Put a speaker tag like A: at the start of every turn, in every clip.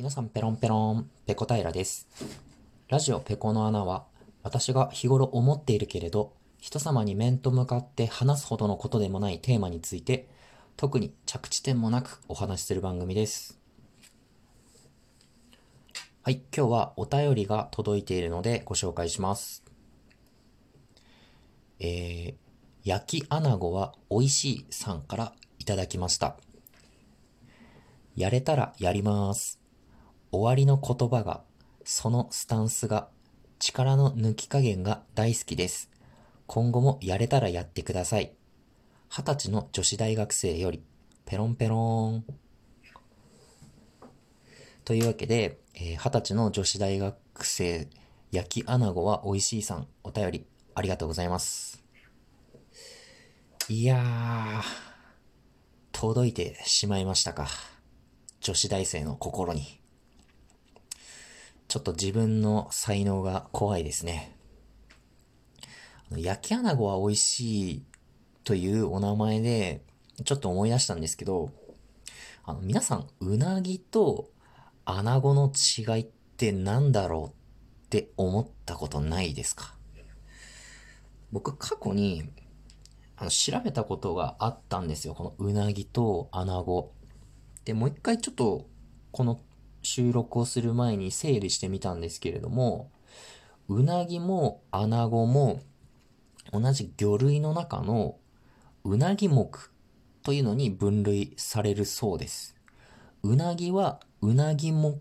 A: 皆さんペロンペロン、ペコ平です。ラジオペコの穴は、私が日頃思っているけれど、人様に面と向かって話すほどのことでもないテーマについて、特に着地点もなくお話しする番組です。はい、今日はお便りが届いているのでご紹介します。えー、焼き穴子は美味しいさんからいただきました。やれたらやります。終わりの言葉が、そのスタンスが、力の抜き加減が大好きです。今後もやれたらやってください。二十歳の女子大学生より、ペロンペローン。というわけで、えー、二十歳の女子大学生、焼き穴子は美味しいさん、お便りありがとうございます。いやー、届いてしまいましたか。女子大生の心に。ちょっと自分の才能が怖いですね。焼き穴子は美味しいというお名前で、ちょっと思い出したんですけど、あの、皆さん、うなぎと穴子の違いって何だろうって思ったことないですか？僕、過去に、あの、調べたことがあったんですよ。このうなぎと穴子。で、もう一回ちょっと、この収録をする前に整理してみたんですけれども、うなぎも穴子も同じ魚類の中のうなぎ目というのに分類されるそうです。うなぎはうなぎ目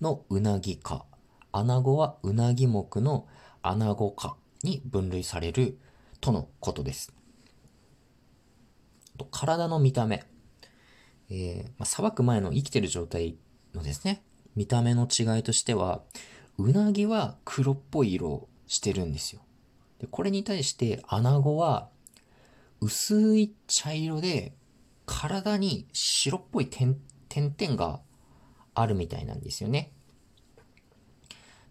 A: のうなぎ科、穴子はうなぎ目の穴子科に分類されるとのことです。体の見た目。えー、まあ、さばく前の生きてる状態のですね、見た目の違いとしては、うなぎは黒っぽい色をしてるんですよ。でこれに対して穴子は薄い茶色で体に白っぽい点々があるみたいなんですよね。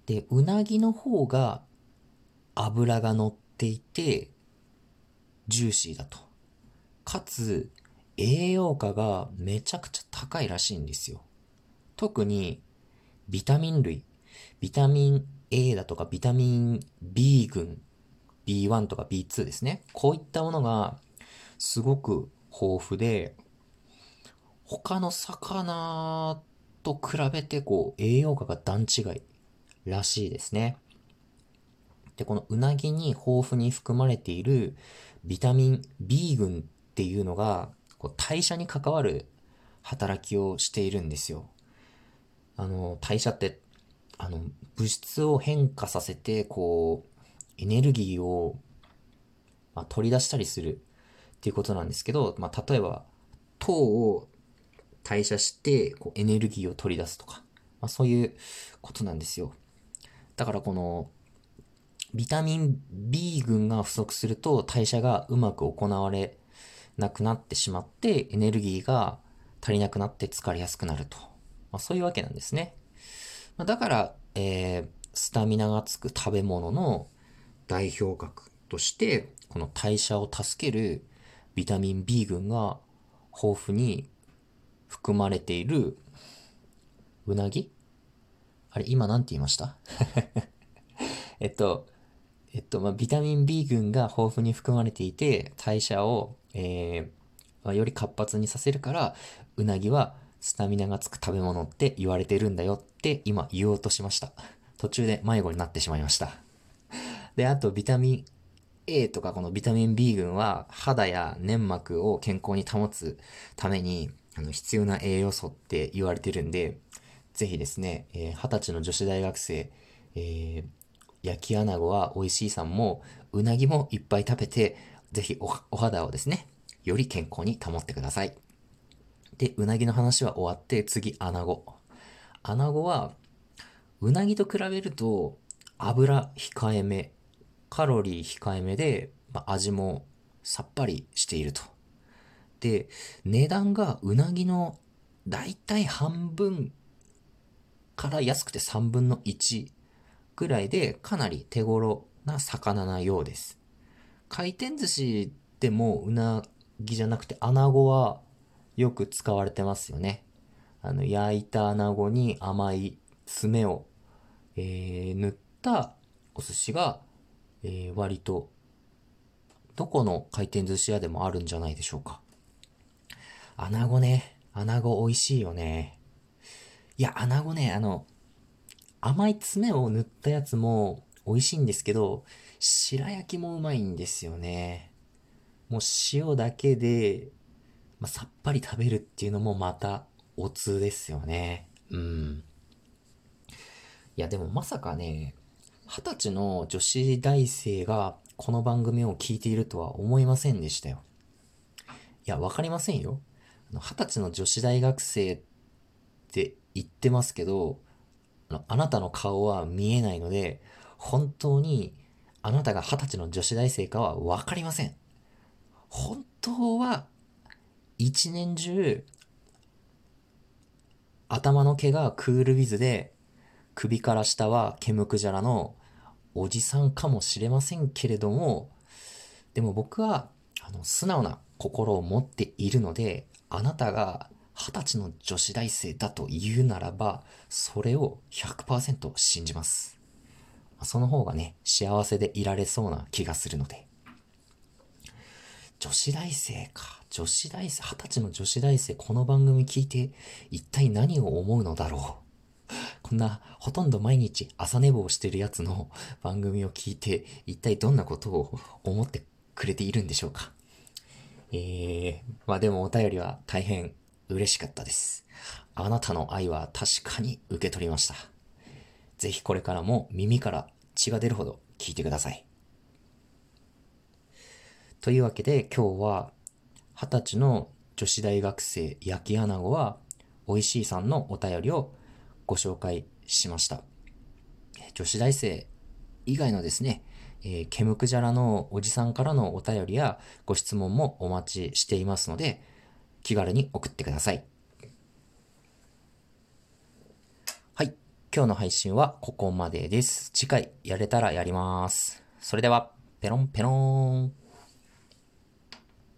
A: で、うなぎの方が脂が乗っていてジューシーだと。かつ栄養価がめちゃくちゃ高いらしいんですよ。特にビタミン類、ビタミン A だとかビタミン B 群、B1 とか B2 ですね。こういったものがすごく豊富で、他の魚と比べてこう栄養価が段違いらしいですね。で、このうなぎに豊富に含まれているビタミン B 群っていうのがこう代謝に関わる働きをしているんですよ。あの、代謝って、あの、物質を変化させて、こう、エネルギーを、まあ、取り出したりするっていうことなんですけど、まあ、例えば、糖を代謝して、こう、エネルギーを取り出すとか、まあ、そういうことなんですよ。だからこの、ビタミン B 群が不足すると代謝がうまく行われなくなってしまって、エネルギーが足りなくなって疲れやすくなると。まあ、そういうわけなんですね。まあ、だから、えー、スタミナがつく食べ物の代表格として、この代謝を助けるビタミン B 群が豊富に含まれているうなぎ？あれ、今なんて言いました？えっと、えっと、まあ、ビタミン B 群が豊富に含まれていて、代謝を、えーまあ、より活発にさせるから、うなぎはスタミナがつく食べ物って言われてるんだよって今言おうとしました。途中で迷子になってしまいました。で、あとビタミン A とかこのビタミン B 群は肌や粘膜を健康に保つためにあの必要な栄養素って言われてるんで、ぜひですね、えー、20歳の女子大学生、えー、焼き穴子は美味しいさんも、うなぎもいっぱい食べて、ぜひお肌をですね、より健康に保ってください。で、うなぎの話は終わって、次、穴子。穴子は、うなぎと比べると、油控えめ、カロリー控えめで、まあ、味もさっぱりしていると。で、値段がうなぎのだいたい半分から安くて3分の1ぐらいでかなり手頃な魚なようです。回転寿司でもうなぎじゃなくて穴子はよく使われてますよね。あの、焼いた穴子に甘い爪を、えー、塗ったお寿司が、えー、割と、どこの回転寿司屋でもあるんじゃないでしょうか。穴子ね。穴子美味しいよね。いや、穴子ね、あの、甘い爪を塗ったやつも美味しいんですけど、白焼きもうまいんですよね。もう塩だけで、まあ、さっぱり食べるっていうのもまたおつですよね。うん。いや、でもまさかね、二十歳の女子大生がこの番組を聞いているとは思いませんでしたよ。いや、わかりませんよ。二十歳の女子大学生って言ってますけど、あなたの顔は見えないので、本当にあなたが二十歳の女子大生かはわかりません。本当は一年中頭の毛がクールビズで首から下はケムクジャラのおじさんかもしれませんけれども、でも僕はあの素直な心を持っているので、あなたが二十歳の女子大生だと言うならば、それを100%信じます。その方がね、幸せでいられそうな気がするので。女子大生か。女子大生、二十歳の女子大生、この番組聞いて、一体何を思うのだろう。こんな、ほとんど毎日朝寝坊してるやつの番組を聞いて、一体どんなことを思ってくれているんでしょうか。えー、まあでもお便りは大変嬉しかったです。あなたの愛は確かに受け取りました。ぜひこれからも耳から血が出るほど聞いてください。というわけで今日は二十歳の女子大学生焼き穴子は美味しいさんのお便りをご紹介しました。女子大生以外のですね、えー、ケムクジャラのおじさんからのお便りやご質問もお待ちしていますので、気軽に送ってください。はい。今日の配信はここまでです。次回やれたらやります。それでは、ペロンペローン。